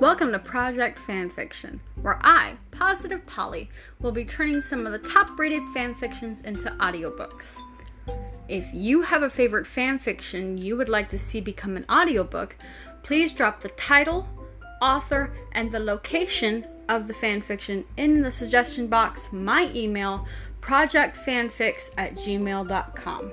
Welcome to Project Fanfiction, where I, Positive Polly, will be turning some of the top rated fanfictions into audiobooks. If you have a favorite fanfiction you would like to see become an audiobook, please drop the title, author, and the location of the fanfiction in the suggestion box, my email, projectfanfix at gmail.com.